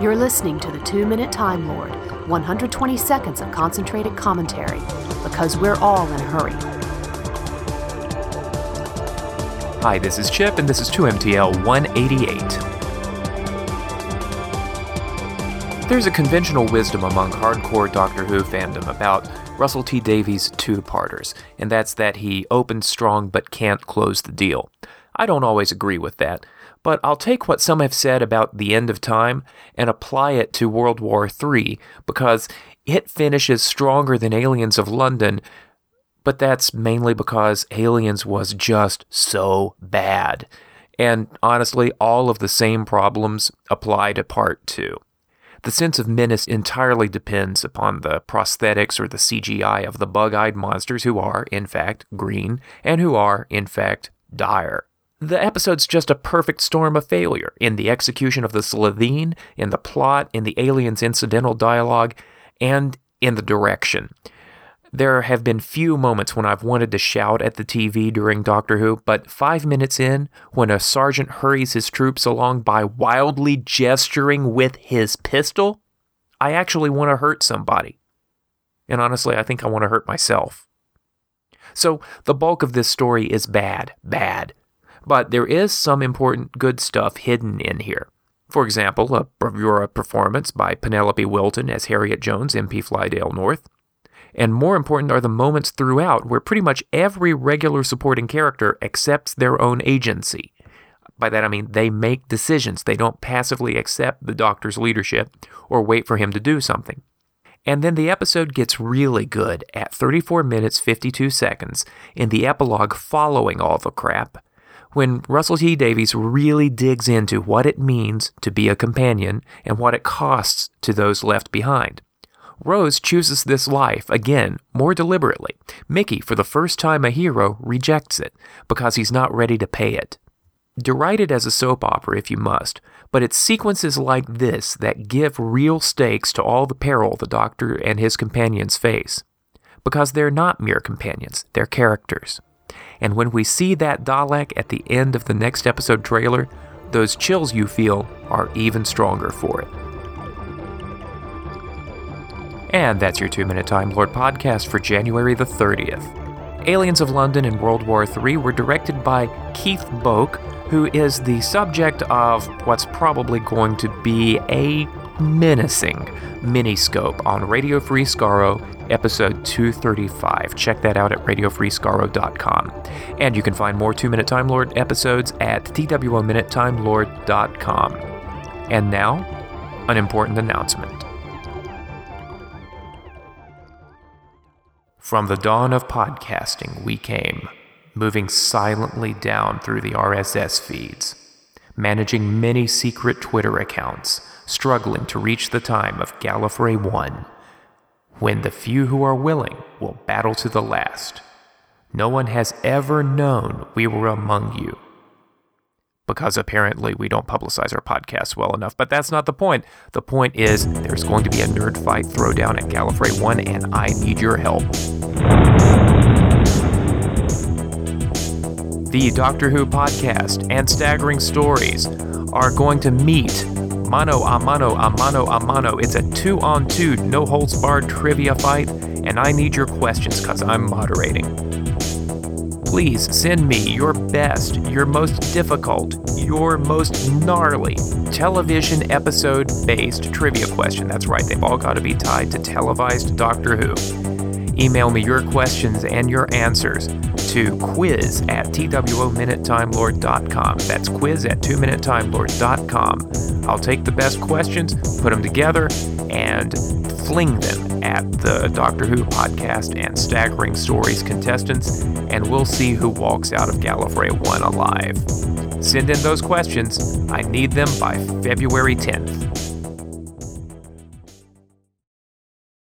You're listening to the Two Minute Time Lord, 120 seconds of concentrated commentary, because we're all in a hurry. Hi, this is Chip, and this is 2MTL 188. There's a conventional wisdom among hardcore Doctor Who fandom about Russell T Davies' two-parters, and that's that he opens strong but can't close the deal. I don't always agree with that, but I'll take what some have said about the end of time and apply it to World War III because it finishes stronger than Aliens of London, but that's mainly because Aliens was just so bad. And honestly, all of the same problems apply to part two. The sense of menace entirely depends upon the prosthetics or the CGI of the bug eyed monsters who are, in fact, green and who are, in fact, dire. The episode's just a perfect storm of failure in the execution of the Slitheen, in the plot, in the aliens' incidental dialogue, and in the direction. There have been few moments when I've wanted to shout at the TV during Doctor Who, but five minutes in, when a sergeant hurries his troops along by wildly gesturing with his pistol, I actually want to hurt somebody. And honestly, I think I want to hurt myself. So, the bulk of this story is bad, bad. But there is some important good stuff hidden in here. For example, a bravura performance by Penelope Wilton as Harriet Jones, MP Flydale North and more important are the moments throughout where pretty much every regular supporting character accepts their own agency. By that I mean they make decisions. They don't passively accept the doctor's leadership or wait for him to do something. And then the episode gets really good at 34 minutes 52 seconds in the epilogue following all the crap, when Russell T Davies really digs into what it means to be a companion and what it costs to those left behind. Rose chooses this life again, more deliberately. Mickey, for the first time a hero, rejects it because he's not ready to pay it. Deride it as a soap opera if you must, but it's sequences like this that give real stakes to all the peril the Doctor and his companions face. Because they're not mere companions, they're characters. And when we see that Dalek at the end of the next episode trailer, those chills you feel are even stronger for it. And that's your two minute Time Lord podcast for January the 30th. Aliens of London and World War III were directed by Keith Boak, who is the subject of what's probably going to be a menacing miniscope on Radio Free Skaro, episode 235. Check that out at radiofreeskaro.com. And you can find more 2 Minute Time Lord episodes at twominutetimelord.com. And now, an important announcement. From the dawn of podcasting, we came, moving silently down through the RSS feeds, managing many secret Twitter accounts, struggling to reach the time of Gallifrey 1, when the few who are willing will battle to the last. No one has ever known we were among you because apparently we don't publicize our podcast well enough. But that's not the point. The point is there's going to be a nerd fight throwdown at Gallifrey 1, and I need your help. The Doctor Who podcast and Staggering Stories are going to meet mano a mano a mano a mano. It's a two on two, no holds barred trivia fight, and I need your questions because I'm moderating please send me your best, your most difficult, your most gnarly television episode based trivia question. That's right, they've all got to be tied to televised Doctor Who. Email me your questions and your answers to quiz at twominutetimelord.com. That's quiz at 2minutetimelord.com. I'll take the best questions, put them together, and fling them at the Doctor Who podcast and Staggering Stories contestants, and we'll see who walks out of Gallifrey 1 alive. Send in those questions. I need them by February 10th.